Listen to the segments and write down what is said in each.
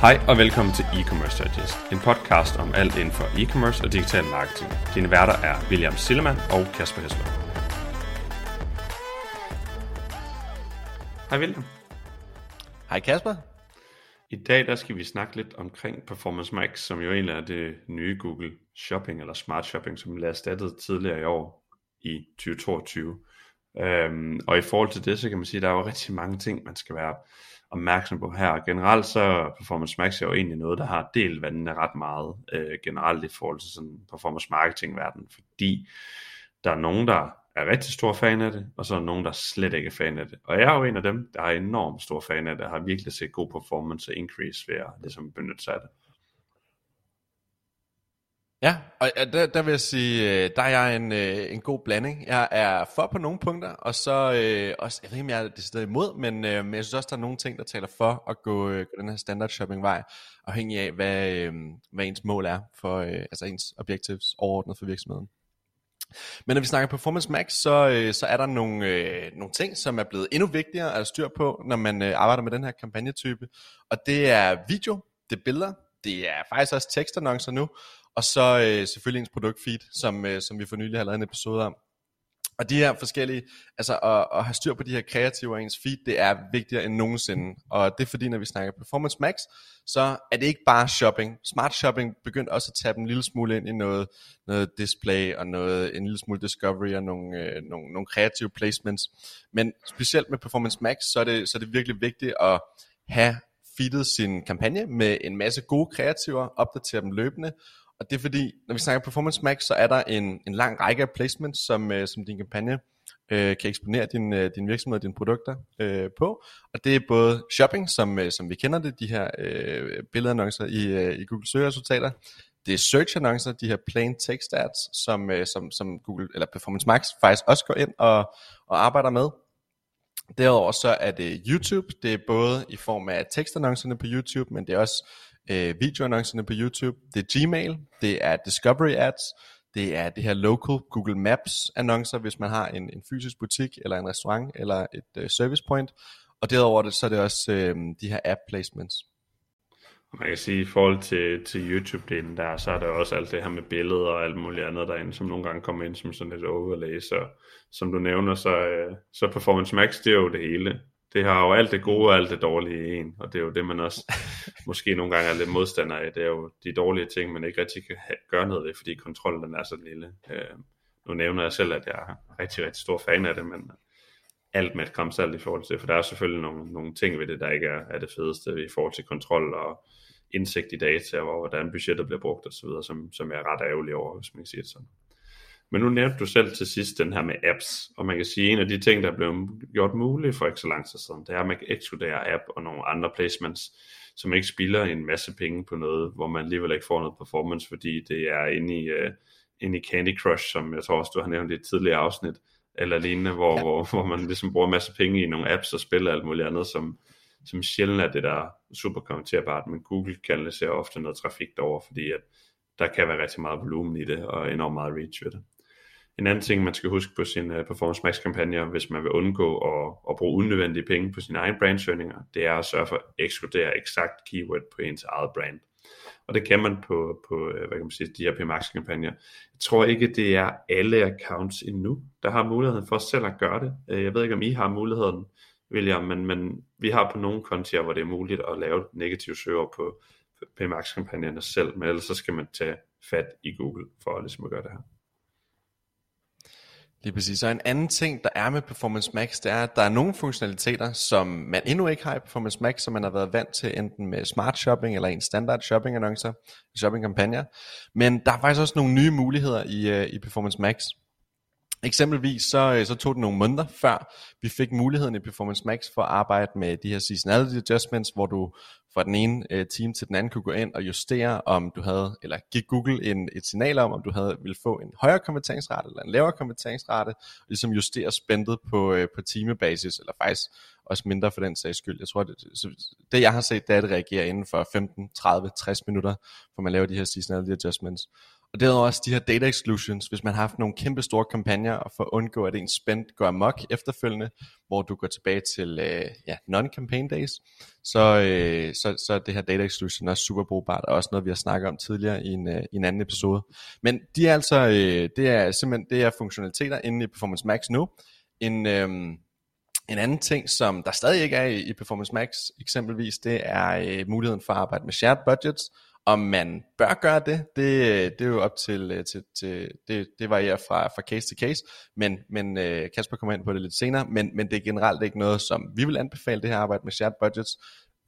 Hej og velkommen til E-Commerce Digest, en podcast om alt inden for e-commerce og digital marketing. Dine værter er William Sillemann og Kasper Hesler. Hej William. Hej Kasper. I dag der skal vi snakke lidt omkring Performance Max, som jo egentlig er det nye Google Shopping eller Smart Shopping, som blev erstattet tidligere i år i 2022. Øhm, og i forhold til det, så kan man sige, at der er jo rigtig mange ting, man skal være opmærksom på her. Generelt så Performance Max er jo egentlig noget, der har delt vandene ret meget øh, generelt i forhold til sådan performance marketing verden, fordi der er nogen, der er rigtig stor fan af det, og så er der nogen, der slet ikke er fan af det. Og jeg er jo en af dem, der er enormt stor fan af det, og har virkelig set god performance og increase ved at ligesom benytte sig af det. Ja, og der, der vil jeg sige, øh, der er jeg en, øh, en god blanding. Jeg er for på nogle punkter, og så øh, også, jeg ved ikke, om jeg er det imod, men, øh, men jeg synes også, der er nogle ting, der taler for at gå, øh, gå den her standard shopping vej, afhængig af, hvad, øh, hvad ens mål er for, øh, altså ens objectives overordnet for virksomheden. Men når vi snakker Performance Max, så, øh, så er der nogle, øh, nogle ting, som er blevet endnu vigtigere at styr på, når man øh, arbejder med den her kampagnetype. Og det er video, det er billeder, det er faktisk også tekstannoncer nu, og så øh, selvfølgelig ens produktfeed, som, øh, som vi for nylig har lavet en episode om. Og de her forskellige, altså at, at have styr på de her kreative og ens feed, det er vigtigere end nogensinde. Og det er fordi, når vi snakker Performance Max, så er det ikke bare shopping. Smart shopping begyndte også at tage en lille smule ind i noget, noget display og noget, en lille smule discovery og nogle, øh, nogle, nogle kreative placements. Men specielt med Performance Max, så er det, så er det virkelig vigtigt at have feedet sin kampagne med en masse gode kreativer, opdatere dem løbende, og det er fordi, når vi snakker Performance Max, så er der en, en lang række af placements, som, øh, som din kampagne øh, kan eksponere din, øh, din virksomhed og dine produkter øh, på. Og det er både shopping, som, øh, som vi kender det, de her øh, billedannoncer i, øh, i Google søgeresultater. Det er search annoncer, de her plain text ads, som, øh, som, som Google eller Performance Max faktisk også går ind og, og arbejder med. Derudover så er det YouTube, det er både i form af tekstannoncerne på YouTube, men det er også øh, videoannoncerne på YouTube, det er Gmail, det er Discovery Ads, det er det her local Google Maps annoncer, hvis man har en, en fysisk butik, eller en restaurant, eller et øh, service point, og derudover det, så er det også øh, de her app placements. Man kan sige, i forhold til, til YouTube-delen der, så er der også alt det her med billeder og alt muligt andet derinde, som nogle gange kommer ind som sådan et overlay. Så som du nævner, så, øh, så Performance Max, det er jo det hele det har jo alt det gode og alt det dårlige i en, og det er jo det, man også måske nogle gange er lidt modstander af. Det er jo de dårlige ting, man ikke rigtig kan gøre noget ved, fordi kontrollen er så lille. Øh, nu nævner jeg selv, at jeg er rigtig, rigtig stor fan af det, men alt med et kram salt i forhold til, for der er selvfølgelig nogle, nogle ting ved det, der ikke er, er det fedeste i forhold til kontrol og indsigt i data, og hvordan budgettet bliver brugt osv., som, som jeg er ret ærgerlig over, hvis man kan sige det sådan. Men nu nævnte du selv til sidst den her med apps, og man kan sige, at en af de ting, der er blevet gjort muligt for ikke så lang tid siden, det er, at man kan ekskludere app og nogle andre placements, som ikke spilder en masse penge på noget, hvor man alligevel ikke får noget performance, fordi det er inde i, uh, inde i Candy Crush, som jeg tror også, du har nævnt i et tidligere afsnit, eller lignende, hvor, ja. hvor, hvor man ligesom bruger en masse penge i nogle apps og spiller alt muligt andet, som, som sjældent er det der super kommenterbart, men Google kanaliserer ofte noget trafik derover, fordi at der kan være rigtig meget volumen i det, og enormt meget reach ved det. En anden ting, man skal huske på sin øh, Performance Max kampagner, hvis man vil undgå at, at bruge unødvendige penge på sine egen brandsøgninger, det er at sørge for at ekskludere eksakt keyword på ens eget brand. Og det kan man på, på øh, hvad kan man sige, de her PMAX kampagner. Jeg tror ikke, det er alle accounts endnu, der har muligheden for selv at gøre det. Øh, jeg ved ikke, om I har muligheden, William, men, men vi har på nogle kontier, hvor det er muligt at lave negative søger på PMAX kampagnerne selv, men ellers så skal man tage fat i Google for at, ligesom at gøre det her. Lige præcis. Og en anden ting, der er med Performance Max, det er, at der er nogle funktionaliteter, som man endnu ikke har i Performance Max, som man har været vant til enten med smart shopping eller en standard shopping annoncer, shopping kampagner. Men der er faktisk også nogle nye muligheder i, øh, i Performance Max. Eksempelvis så, øh, så tog det nogle måneder før vi fik muligheden i Performance Max for at arbejde med de her seasonality adjustments, hvor du fra den ene øh, team til den anden kunne gå ind og justere, om du havde, eller give Google en, et signal om, om du havde ville få en højere konverteringsrate eller en lavere konverteringsrate, og ligesom justere spændet på, øh, på timebasis, eller faktisk også mindre for den sags skyld. Jeg tror, det, det jeg har set, det er, at det reagerer inden for 15, 30, 60 minutter, for man laver de her seasonality adjustments. Og derudover også de her data exclusions, hvis man har haft nogle kæmpe store kampagner, og for at undgå, at ens spend går amok efterfølgende, hvor du går tilbage til øh, ja, non-campaign days, så, øh, så, så er det her data exclusion også super brugbart, og også noget, vi har snakket om tidligere i en, øh, i en anden episode. Men de er altså, øh, det er simpelthen det er funktionaliteter inde i Performance Max nu. En, øh, en anden ting, som der stadig ikke er i, i Performance Max eksempelvis, det er øh, muligheden for at arbejde med shared budgets, om man bør gøre det, det, det er jo op til, øh, til, til det, det varierer fra, fra case til case, men, men øh, Kasper kommer ind på det lidt senere, men, men det er generelt ikke noget, som vi vil anbefale det her arbejde med shared budgets,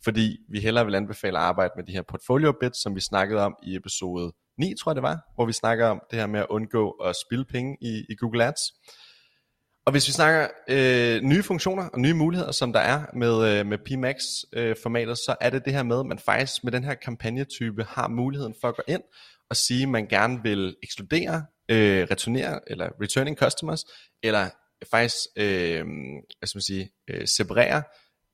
fordi vi hellere vil anbefale at arbejde med de her portfolio bits, som vi snakkede om i episode 9, tror jeg det var, hvor vi snakker om det her med at undgå at spille penge i, i Google Ads. Og hvis vi snakker øh, nye funktioner og nye muligheder, som der er med, øh, med PMAX-formatet, øh, så er det det her med, at man faktisk med den her kampagnetype har muligheden for at gå ind og sige, at man gerne vil ekskludere, øh, returnere eller returning customers, eller faktisk øh, hvad skal man sige, øh, separere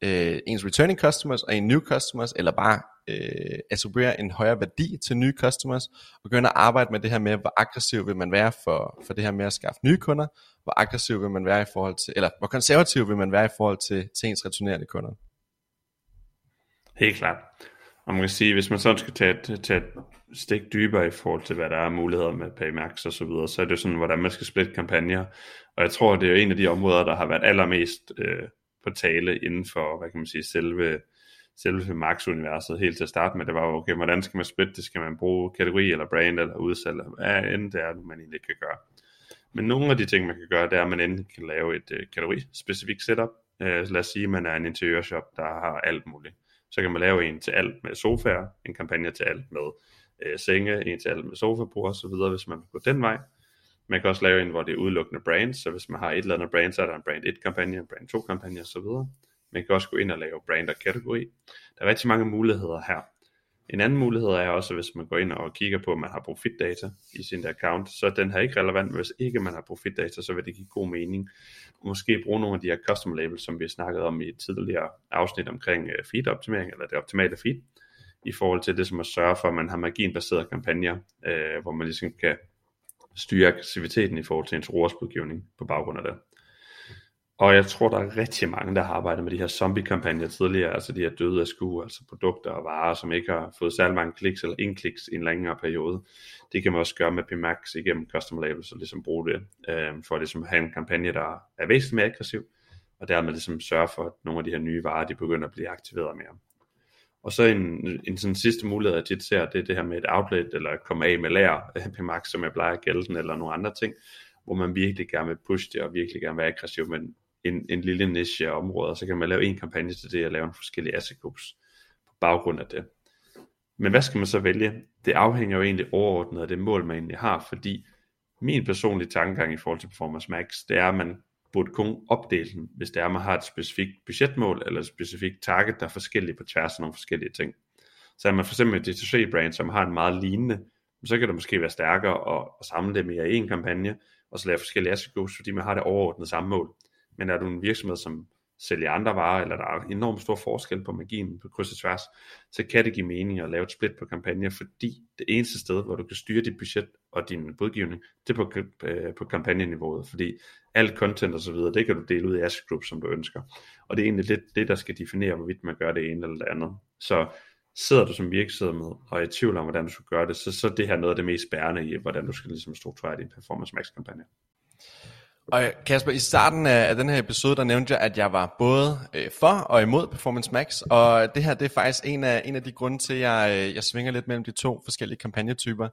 øh, ens returning customers og en new customers, eller bare øh, attribuere en højere værdi til nye customers, og begynde at arbejde med det her med, hvor aggressiv vil man være for, for det her med at skaffe nye kunder, hvor aggressiv vil man være i forhold til, eller hvor konservativ vil man være i forhold til, til ens returnerende kunder. Helt klart. Og man kan sige, hvis man så skal tage et, tage et stik dybere i forhold til, hvad der er muligheder med Paymax og så videre, så er det sådan, hvordan man skal splitte kampagner. Og jeg tror, det er en af de områder, der har været allermest øh, på tale inden for, hvad kan man sige, selve, selve Max-universet helt til at starte med. Det var jo, okay, hvordan skal man splitte det? Skal man bruge kategori eller brand eller udsalg? Hvad end det er, man egentlig kan gøre. Men nogle af de ting, man kan gøre, det er, at man enten kan lave et øh, kategori-specifikt setup. Øh, lad os sige, at man er en interiørshop, der har alt muligt. Så kan man lave en til alt med sofaer, en kampagne til alt med øh, senge, en til alt med sofabord osv., hvis man vil gå den vej. Man kan også lave en, hvor det er udelukkende brands, så hvis man har et eller andet brand, så er der en brand 1 kampagne, en brand 2 kampagne osv. Man kan også gå ind og lave brand og kategori. Der er rigtig mange muligheder her. En anden mulighed er også, hvis man går ind og kigger på, at man har profitdata i sin account, så den her ikke relevant, hvis ikke man har profitdata, så vil det give god mening. Måske bruge nogle af de her custom labels, som vi har snakket om i et tidligere afsnit omkring øh, feed-optimering, eller det optimale feed, i forhold til det som at sørge for, at man har marginbaserede kampagner, øh, hvor man ligesom kan styre aktiviteten i forhold til ens brugersbudgivning på baggrund af det. Og jeg tror, der er rigtig mange, der har arbejdet med de her zombie-kampagner tidligere, altså de her døde af skue, altså produkter og varer, som ikke har fået særlig mange kliks eller indkliks i en længere periode. Det kan man også gøre med PMAX igennem Custom Labels og ligesom bruge det, øh, for at ligesom have en kampagne, der er væsentligt mere aggressiv, og dermed ligesom sørge for, at nogle af de her nye varer, de begynder at blive aktiveret mere. Og så en, en sådan sidste mulighed, jeg tit ser, det er det her med et outlet, eller at komme af med lager, PMAX, som jeg plejer at gælde den, eller nogle andre ting, hvor man virkelig gerne vil pushe det, og virkelig gerne vil være aggressiv, men en, en lille niche af områder, så kan man lave en kampagne til det, og lave en forskellige asset groups på baggrund af det. Men hvad skal man så vælge? Det afhænger jo egentlig overordnet af det mål, man egentlig har, fordi min personlige tankegang i forhold til Performance Max, det er, at man burde kun opdele den, hvis det er, at man har et specifikt budgetmål, eller et specifikt target, der er forskellige på tværs af nogle forskellige ting. Så er man for eksempel et DTC-brand, som har en meget lignende, så kan det måske være stærkere at, at samle dem i en kampagne, og så lave forskellige asset groups, fordi man har det overordnet samme mål. Men er du en virksomhed, som sælger andre varer, eller der er enormt stor forskel på magien på kryds og tværs, så kan det give mening at lave et split på kampagner, fordi det eneste sted, hvor du kan styre dit budget og din budgivning, det er på, øh, på kampagneniveauet, fordi alt content og så videre, det kan du dele ud i Ask group, som du ønsker. Og det er egentlig lidt det, der skal definere, hvorvidt man gør det ene eller det andet. Så sidder du som virksomhed og er i tvivl om, hvordan du skal gøre det, så, så det her noget af det mest bærende i, hvordan du skal ligesom strukturere din Performance Max kampagne. Og øh, Kasper, i starten af, den her episode, der nævnte jeg, at jeg var både øh, for og imod Performance Max, og det her det er faktisk en af, en af de grunde til, at jeg, øh, jeg svinger lidt mellem de to forskellige kampagnetyper.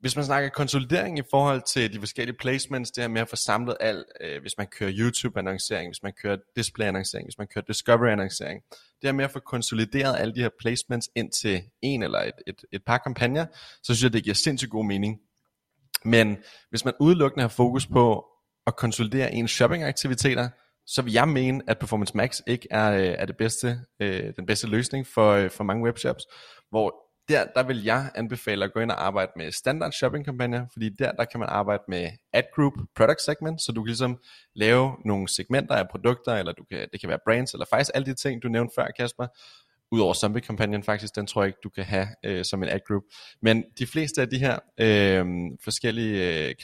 Hvis man snakker konsolidering i forhold til de forskellige placements, det her med at få samlet alt, hvis man kører YouTube-annoncering, hvis man kører display-annoncering, hvis man kører discovery-annoncering, det her med at få konsolideret alle de her placements ind til en eller et, et, et par kampagner, så synes jeg, det giver sindssygt god mening. Men hvis man udelukkende har fokus på at konsolidere ens shoppingaktiviteter, så vil jeg mene, at Performance Max ikke er, øh, er det bedste, øh, den bedste løsning for, øh, for mange webshops, hvor der, der vil jeg anbefale at gå ind og arbejde med standard shopping kampagner, fordi der, der kan man arbejde med ad group product segment, så du kan ligesom lave nogle segmenter af produkter, eller du kan, det kan være brands, eller faktisk alle de ting, du nævnte før, Kasper, Udover zombie-kampagnen faktisk, den tror jeg ikke, du kan have øh, som en ad group. Men de fleste af de her øh, forskellige øh,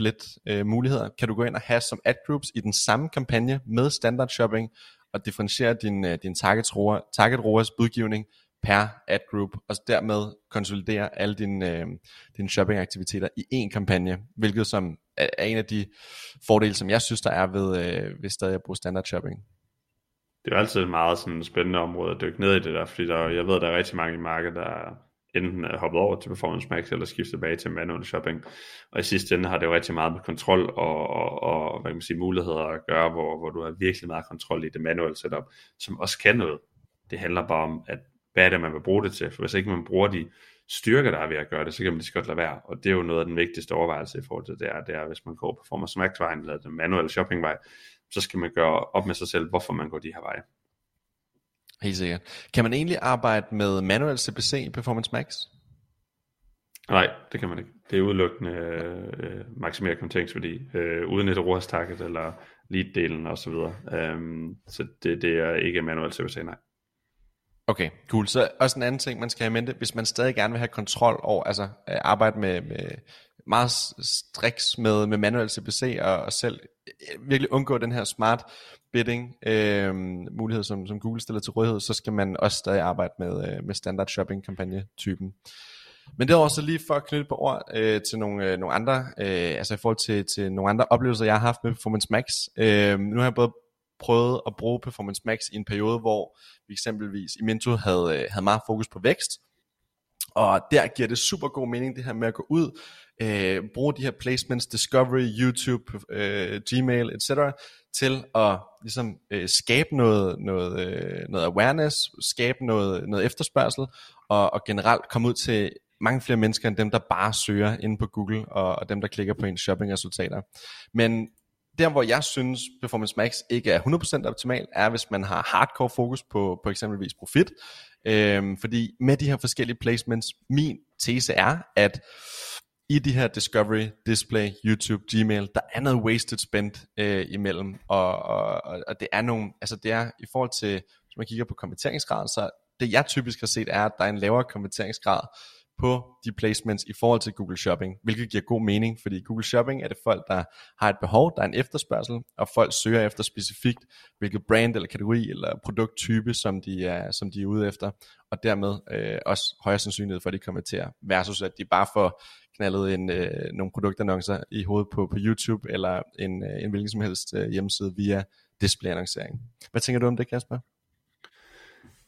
split øh, muligheder, kan du gå ind og have som ad groups i den samme kampagne med standard shopping, og differentiere din, øh, din target, roer, target roers budgivning per ad group, og dermed konsolidere alle dine, øh, dine shopping aktiviteter i én kampagne, hvilket som er, er en af de fordele, som jeg synes, der er ved, øh, ved stadig at bruge standard shopping. Det er jo altid et meget sådan spændende område at dykke ned i det der, fordi der, jeg ved, der er rigtig mange i markedet, der enten er hoppet over til Performance Max, eller skiftet tilbage til manual shopping. Og i sidste ende har det jo rigtig meget med kontrol og, og, og hvad kan man sige, muligheder at gøre, hvor, hvor du har virkelig meget kontrol i det manuelle setup, som også kan noget. Det handler bare om, at hvad er det, man vil bruge det til? For hvis ikke man bruger de styrker, der er ved at gøre det, så kan man lige så godt lade være. Og det er jo noget af den vigtigste overvejelse i forhold til det er, det er hvis man går Performance Max-vejen, eller den manuelle shopping-vej, så skal man gøre op med sig selv, hvorfor man går de her veje. Helt sikkert. Kan man egentlig arbejde med manuel CPC i Performance Max? Nej, det kan man ikke. Det er udelukkende øh, maksimere konverteringsværdi, øh, uden et ROAS target eller lead-delen osv. Um, så det, det er ikke manuel CPC, nej. Okay, cool. Så også en anden ting, man skal have i mente, hvis man stadig gerne vil have kontrol over, altså arbejde med, med meget striks med, med manuel CPC og, og selv øh, virkelig undgå den her smart bidding øh, mulighed, som, som Google stiller til rådighed, så skal man også stadig arbejde med, øh, med standard shopping kampagne typen. Men det er også lige for at knytte på ord øh, til nogle, øh, nogle andre, øh, altså i forhold til, til nogle andre oplevelser, jeg har haft med Performance Max. Øh, nu har jeg både prøvet at bruge Performance Max i en periode, hvor vi eksempelvis i Minto havde, øh, havde meget fokus på vækst, og der giver det super god mening det her med at gå ud, øh, bruge de her placements, Discovery, YouTube, øh, Gmail, etc. til at ligesom øh, skabe noget, noget, øh, noget awareness, skabe noget, noget efterspørgsel, og, og generelt komme ud til mange flere mennesker end dem, der bare søger inde på Google, og, og dem, der klikker på ens shoppingresultater. Men der hvor jeg synes Performance Max ikke er 100% optimal, er hvis man har hardcore fokus på, på eksempelvis profit, Øhm, fordi med de her forskellige placements, min tese er, at i de her Discovery, Display, YouTube, Gmail, der er noget wasted spend øh, imellem, og, og, og det er nogle, altså det er i forhold til, hvis man kigger på konverteringsgrad, så det jeg typisk har set er, at der er en lavere konverteringsgrad på de placements i forhold til Google Shopping, hvilket giver god mening, fordi Google Shopping er det folk, der har et behov, der er en efterspørgsel, og folk søger efter specifikt, hvilket brand eller kategori eller produkttype, som de er, som de er ude efter, og dermed øh, også højere sandsynlighed for, at de konverterer, versus at de bare får knaldet en, øh, nogle produktannoncer i hovedet på, på YouTube, eller en, øh, en hvilken som helst øh, hjemmeside via displayannoncering. Hvad tænker du om det, Kasper?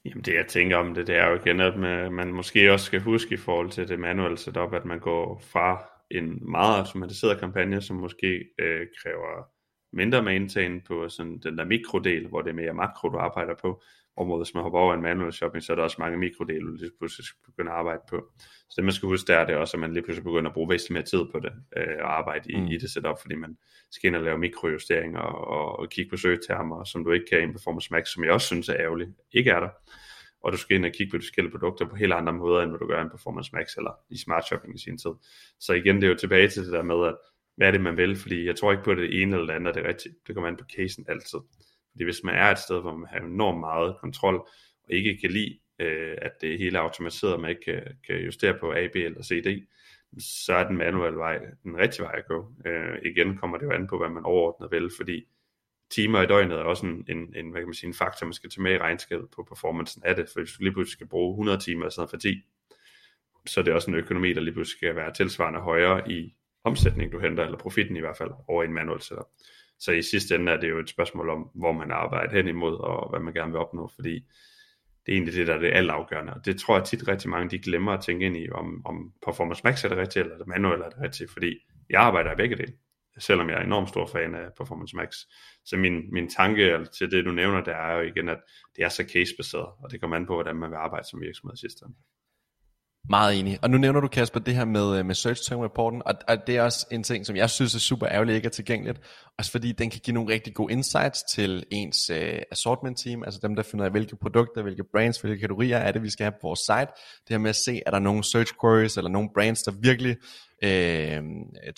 Jamen det jeg tænker om det, det er jo igen, at man måske også skal huske i forhold til det manuelle setup, at man går fra en meget automatiseret kampagne, som måske øh, kræver mindre maintain på sådan den der mikrodel, hvor det er mere makro, du arbejder på. Og hvis man hopper over en manual shopping, så er der også mange mikrodele, du lige pludselig skal begynde at arbejde på. Så det man skal huske, der er det også, at man lige pludselig begynder at bruge væsentligt mere tid på det, øh, og arbejde i, mm. i det setup, fordi man skal ind og lave mikrojusteringer og, og, og kigge på søgetermer, som du ikke kan i en Performance Max, som jeg også synes er ærgerligt, ikke er der og du skal ind og kigge på de forskellige produkter på helt andre måder, end hvad du gør i en Performance Max eller i Smart Shopping i sin tid. Så igen, det er jo tilbage til det der med, at hvad er det, man vil, fordi jeg tror ikke på, at det ene eller det andet er det rigtige. Det kommer an på casen altid. Fordi hvis man er et sted, hvor man har enormt meget kontrol, og ikke kan lide, øh, at det hele er automatiseret, og man ikke kan, kan justere på A, B eller C, D, så er den manuelle vej den rigtige vej at gå. Øh, igen kommer det jo an på, hvad man overordnet vil, fordi timer i døgnet er også en, en, en, hvad kan man sige, en faktor, man skal tage med i regnskabet på performancen af det, for hvis du lige pludselig skal bruge 100 timer i stedet for 10, så er det også en økonomi, der lige pludselig skal være tilsvarende højere i omsætning, du henter, eller profitten i hvert fald, over en manuel setup. Så i sidste ende er det jo et spørgsmål om, hvor man arbejder hen imod, og hvad man gerne vil opnå, fordi det er egentlig det, der er det altafgørende. Og det tror jeg tit rigtig mange, de glemmer at tænke ind i, om, om Performance Max er det rigtige, eller det er det rigtige, fordi jeg arbejder i begge dele selvom jeg er enormt stor fan af Performance Max. Så min, min tanke til det, du nævner, det er jo igen, at det er så casebaseret, og det kommer an på, hvordan man vil arbejde som virksomhed sidste meget enig. Og nu nævner du, Kasper, det her med, øh, med Search Term Reporten, og, og det er også en ting, som jeg synes er super ærgerligt ikke er tilgængeligt. Også fordi den kan give nogle rigtig gode insights til ens øh, uh, assortment team, altså dem, der finder ud af, hvilke produkter, hvilke brands, hvilke kategorier er det, vi skal have på vores site. Det her med at se, er der nogle search queries, eller nogle brands, der virkelig øh,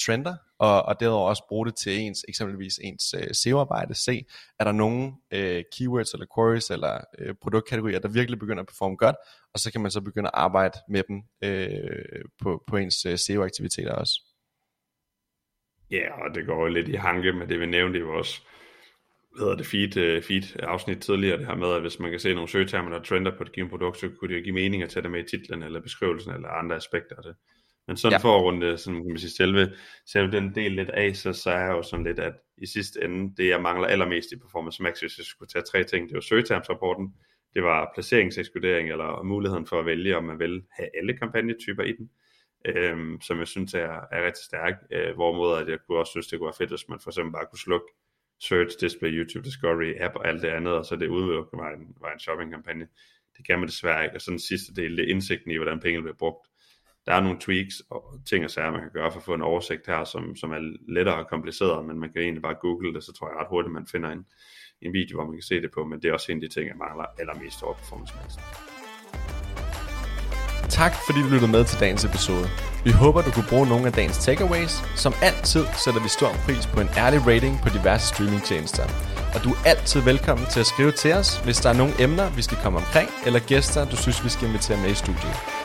trender, og, og derudover også bruge det til ens, eksempelvis ens øh, SEO-arbejde, se, er der nogle øh, keywords eller queries eller øh, produktkategorier, der virkelig begynder at performe godt, og så kan man så begynde at arbejde med dem øh, på, på ens øh, SEO-aktiviteter også. Ja, og det går jo lidt i hanke med det, vi nævnte i vores hvad hedder det, feed, øh, feed afsnit tidligere, det her med, at hvis man kan se nogle søgetermer, der trender på et givet produkt, så kunne det jo give mening at tage det med i titlen, eller beskrivelsen, eller andre aspekter af det. Men sådan ja. for at runde sådan, kan man sige, selve, selve den del lidt af, så, så er jo sådan lidt, at i sidste ende, det jeg mangler allermest i Performance Max, hvis jeg skulle tage tre ting, det var søgetermsrapporten, det var placeringsekskludering, eller muligheden for at vælge, om man vil have alle kampagnetyper i den, øhm, som jeg synes er, er rigtig stærk, øh, hvorimod at jeg kunne også synes, det kunne være fedt, hvis man for eksempel bare kunne slukke Search, Display, YouTube, Discovery, App og alt det andet, og så det udelukkende var en, var en shoppingkampagne. Det kan man desværre ikke. Og så den sidste del, det er indsigten i, hvordan pengene bliver brugt. Der er nogle tweaks og ting og sager, man kan gøre for at få en oversigt her, som, som er lettere og kompliceret, men man kan egentlig bare google det, så tror jeg ret hurtigt, man finder en, en video, hvor man kan se det på, men det er også en af de ting, jeg mangler allermest over performance Tak fordi du lyttede med til dagens episode. Vi håber, du kunne bruge nogle af dagens takeaways. Som altid sætter vi stor pris på en ærlig rating på diverse streamingtjenester. Og du er altid velkommen til at skrive til os, hvis der er nogle emner, vi skal komme omkring, eller gæster, du synes, vi skal invitere med i studiet.